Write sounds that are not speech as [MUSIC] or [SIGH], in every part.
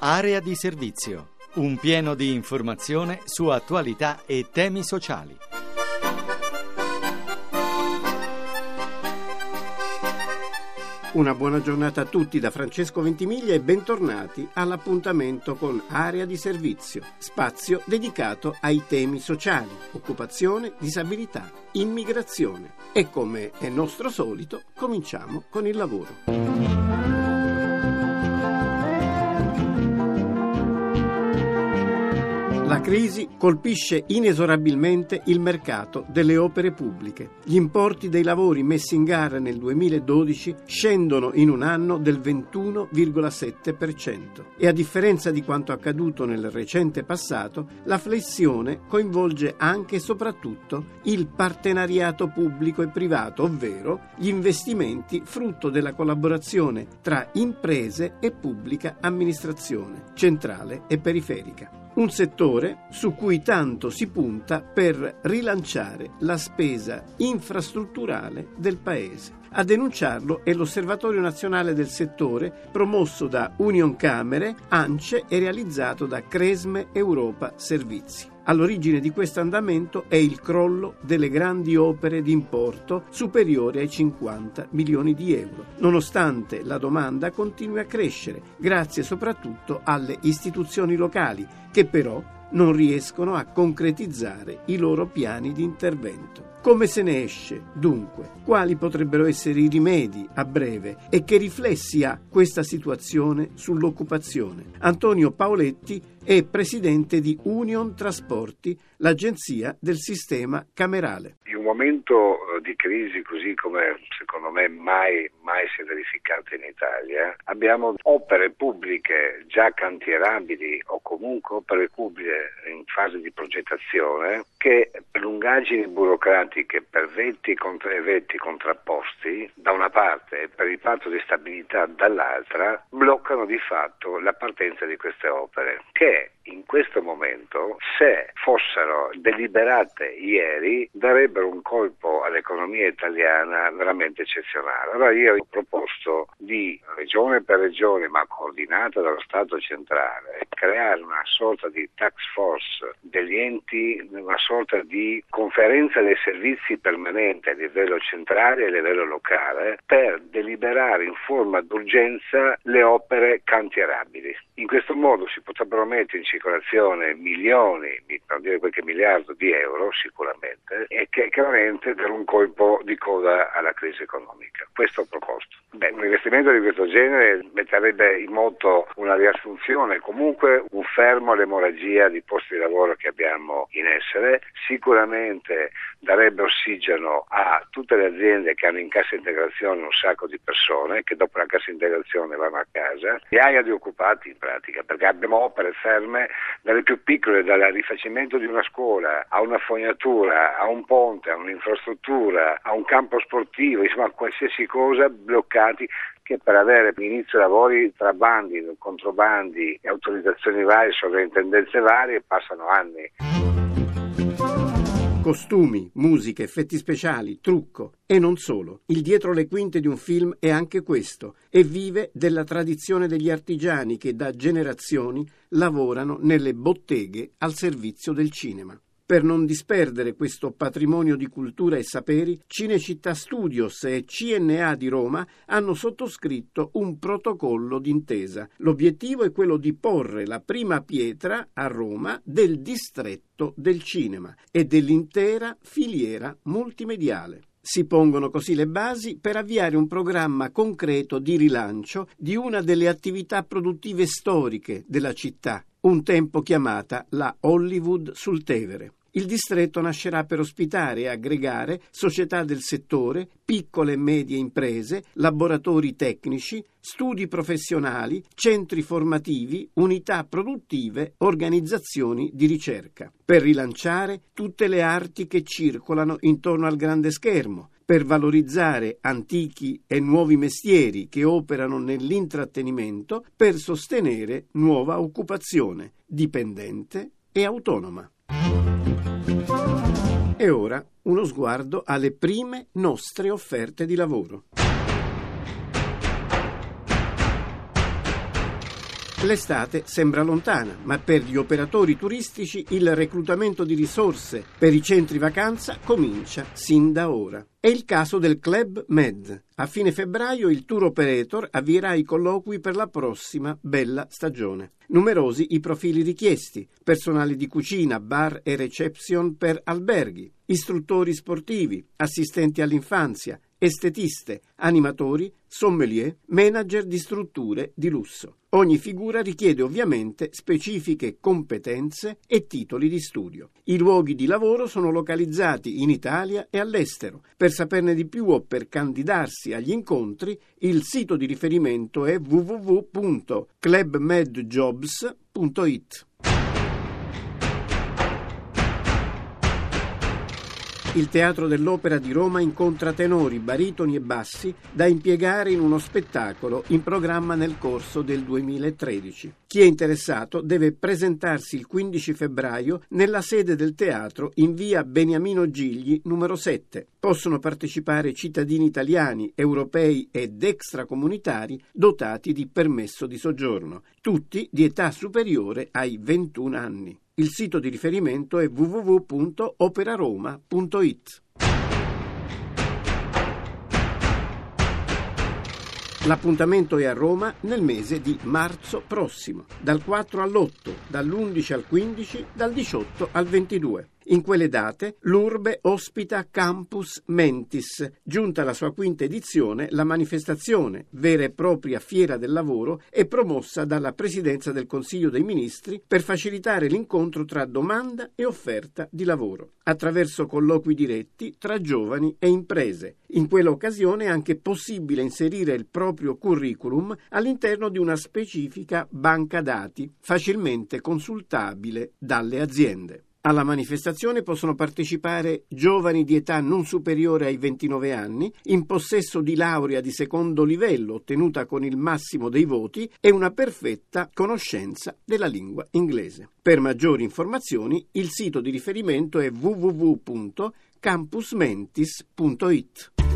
Area di servizio. Un pieno di informazione su attualità e temi sociali. Una buona giornata a tutti da Francesco Ventimiglia e bentornati all'appuntamento con Area di Servizio, spazio dedicato ai temi sociali, occupazione, disabilità, immigrazione. E come è nostro solito, cominciamo con il lavoro. La crisi colpisce inesorabilmente il mercato delle opere pubbliche. Gli importi dei lavori messi in gara nel 2012 scendono in un anno del 21,7% e a differenza di quanto accaduto nel recente passato, la flessione coinvolge anche e soprattutto il partenariato pubblico e privato, ovvero gli investimenti frutto della collaborazione tra imprese e pubblica amministrazione, centrale e periferica un settore su cui tanto si punta per rilanciare la spesa infrastrutturale del Paese. A denunciarlo è l'Osservatorio Nazionale del Settore promosso da Union Camere, ANCE e realizzato da Cresme Europa Servizi. All'origine di questo andamento è il crollo delle grandi opere di importo superiore ai 50 milioni di euro, nonostante la domanda continui a crescere, grazie soprattutto alle istituzioni locali, che però non riescono a concretizzare i loro piani di intervento. Come se ne esce, dunque? Quali potrebbero essere i rimedi a breve e che riflessi ha questa situazione sull'occupazione? Antonio Paoletti è presidente di Union Trasporti, l'agenzia del sistema camerale. In un momento eh, di crisi così come secondo me mai, mai si è verificata in Italia, abbiamo opere pubbliche già cantierabili o comunque opere pubbliche in fase di progettazione che lungaggini burocratiche, per vetti contra vetti contrapposti da una parte e per il patto di stabilità dall'altra, bloccano di fatto la partenza di queste opere che in questo momento, se fossero deliberate ieri, darebbero un colpo all'economia italiana veramente eccezionale. Allora io ho proposto di regione per regione, ma coordinata dallo Stato centrale, creare una sorta di tax force degli enti, una sorta di conferenza dei servizi permanente a livello centrale e a livello locale per deliberare in forma d'urgenza le opere cantierabili. In questo modo si potrebbero mettere in circolazione milioni, per dire qualche miliardo di euro sicuramente, e che chiaramente per un colpo di coda alla crisi economica. Questo ho proposto. Beh, un investimento di questo genere metterebbe in moto una riassunzione, comunque un fermo all'emorragia di posti di lavoro che abbiamo in essere, sicuramente darebbe ossigeno a tutte le aziende che hanno in cassa integrazione un sacco di persone che dopo la cassa integrazione vanno a casa, migliaia di occupati in pratica, perché abbiamo opere ferme dalle più piccole, dal rifacimento di una scuola a una fognatura, a un ponte, a un'infrastruttura, a un campo sportivo, insomma qualsiasi cosa bloccati che per avere inizio lavori tra bandi, controbandi autorizzazioni varie, sovrintendenze varie passano anni. Costumi, musiche, effetti speciali, trucco e non solo. Il dietro le quinte di un film è anche questo e vive della tradizione degli artigiani che da generazioni lavorano nelle botteghe al servizio del cinema. Per non disperdere questo patrimonio di cultura e saperi, Cinecittà Studios e CNA di Roma hanno sottoscritto un protocollo d'intesa. L'obiettivo è quello di porre la prima pietra a Roma del distretto del cinema e dell'intera filiera multimediale. Si pongono così le basi per avviare un programma concreto di rilancio di una delle attività produttive storiche della città, un tempo chiamata la Hollywood sul Tevere. Il distretto nascerà per ospitare e aggregare società del settore, piccole e medie imprese, laboratori tecnici, studi professionali, centri formativi, unità produttive, organizzazioni di ricerca, per rilanciare tutte le arti che circolano intorno al grande schermo, per valorizzare antichi e nuovi mestieri che operano nell'intrattenimento, per sostenere nuova occupazione, dipendente e autonoma. E ora uno sguardo alle prime nostre offerte di lavoro. L'estate sembra lontana, ma per gli operatori turistici il reclutamento di risorse per i centri vacanza comincia sin da ora. È il caso del Club Med. A fine febbraio il tour operator avvierà i colloqui per la prossima bella stagione. Numerosi i profili richiesti, personale di cucina, bar e reception per alberghi, istruttori sportivi, assistenti all'infanzia, estetiste, animatori, sommelier, manager di strutture di lusso. Ogni figura richiede ovviamente specifiche competenze e titoli di studio. I luoghi di lavoro sono localizzati in Italia e all'estero. Per saperne di più o per candidarsi agli incontri, il sito di riferimento è www.clubmedjobs.it. Il Teatro dell'Opera di Roma incontra tenori, baritoni e bassi da impiegare in uno spettacolo in programma nel corso del 2013. Chi è interessato deve presentarsi il 15 febbraio nella sede del teatro in via Beniamino Gigli numero 7. Possono partecipare cittadini italiani, europei ed extracomunitari dotati di permesso di soggiorno, tutti di età superiore ai 21 anni. Il sito di riferimento è www.operaroma.it. L'appuntamento è a Roma nel mese di marzo prossimo, dal 4 all'8, dall'11 al 15, dal 18 al 22. In quelle date l'Urbe ospita Campus Mentis, giunta alla sua quinta edizione, la manifestazione, vera e propria fiera del lavoro, è promossa dalla Presidenza del Consiglio dei Ministri per facilitare l'incontro tra domanda e offerta di lavoro, attraverso colloqui diretti tra giovani e imprese. In quell'occasione è anche possibile inserire il proprio curriculum all'interno di una specifica banca dati, facilmente consultabile dalle aziende. Alla manifestazione possono partecipare giovani di età non superiore ai 29 anni, in possesso di laurea di secondo livello ottenuta con il massimo dei voti e una perfetta conoscenza della lingua inglese. Per maggiori informazioni il sito di riferimento è www.campusmentis.it.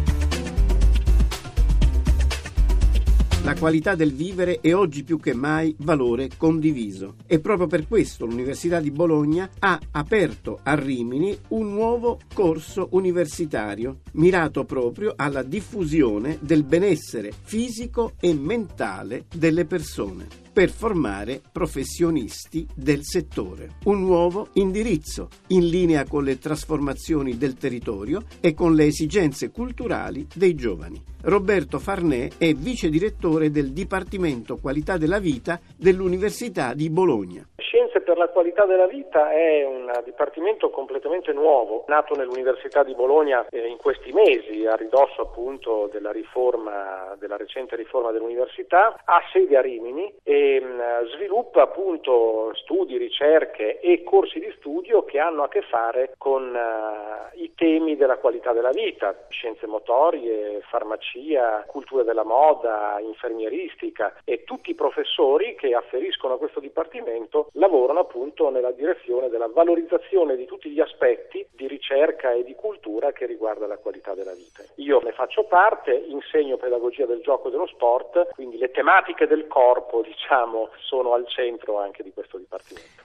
La qualità del vivere è oggi più che mai valore condiviso. E proprio per questo l'Università di Bologna ha aperto a Rimini un nuovo corso universitario mirato proprio alla diffusione del benessere fisico e mentale delle persone per formare professionisti del settore. Un nuovo indirizzo in linea con le trasformazioni del territorio e con le esigenze culturali dei giovani. Roberto Farnè è vice direttore del Dipartimento Qualità della Vita dell'Università di Bologna. Scienze per la qualità della vita è un dipartimento completamente nuovo, nato nell'Università di Bologna eh, in questi mesi, a ridosso appunto della riforma, della recente riforma dell'università, ha sede a Rimini e mm, sviluppa appunto studi, ricerche e corsi di studio che hanno a che fare con uh, i temi della qualità della vita, scienze motorie, farmacia, cultura della moda, infermieristica e tutti i professori che afferiscono a questo dipartimento lavorano appunto nella direzione della valorizzazione di tutti gli aspetti di ricerca e di cultura che riguarda la qualità della vita. Io ne faccio parte, insegno pedagogia del gioco e dello sport, quindi le tematiche del corpo, [LAUGHS] diciamo, sono al centro anche di questo dipartimento.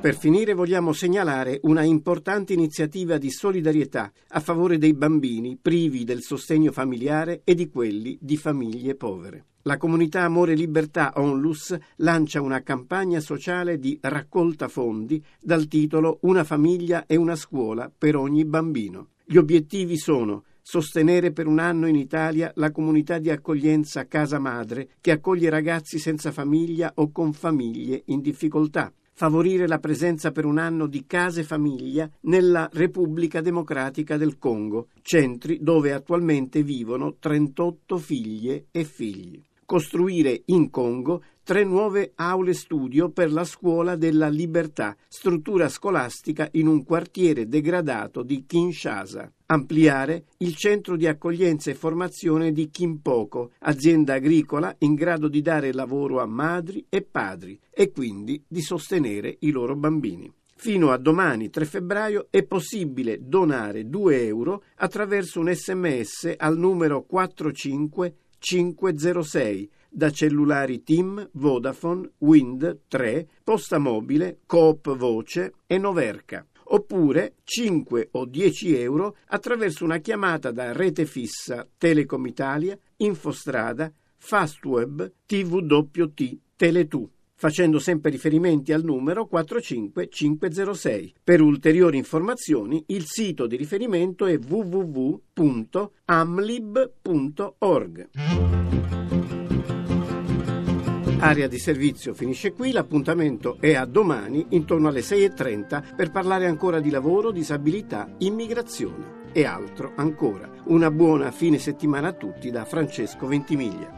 Per finire vogliamo segnalare una importante iniziativa di solidarietà a favore dei bambini privi del sostegno familiare e di quelli di famiglie povere. La comunità Amore e Libertà Onlus lancia una campagna sociale di raccolta fondi dal titolo Una famiglia e una scuola per ogni bambino. Gli obiettivi sono sostenere per un anno in Italia la comunità di accoglienza Casa Madre che accoglie ragazzi senza famiglia o con famiglie in difficoltà, favorire la presenza per un anno di case famiglia nella Repubblica Democratica del Congo, centri dove attualmente vivono 38 figlie e figli. Costruire in Congo tre nuove aule studio per la Scuola della Libertà, struttura scolastica in un quartiere degradato di Kinshasa. Ampliare il centro di accoglienza e formazione di Kimpoko, azienda agricola in grado di dare lavoro a madri e padri e quindi di sostenere i loro bambini. Fino a domani 3 febbraio è possibile donare 2 euro attraverso un sms al numero 45 506 da cellulari TIM, Vodafone, Wind 3, Posta Mobile, Coop Voce e Noverca. Oppure 5 o 10 euro attraverso una chiamata da rete fissa Telecom Italia, Infostrada, Fastweb, TVWT, Tele2 facendo sempre riferimenti al numero 45506. Per ulteriori informazioni il sito di riferimento è www.amlib.org. Area di servizio finisce qui, l'appuntamento è a domani intorno alle 6.30 per parlare ancora di lavoro, disabilità, immigrazione e altro ancora. Una buona fine settimana a tutti da Francesco Ventimiglia.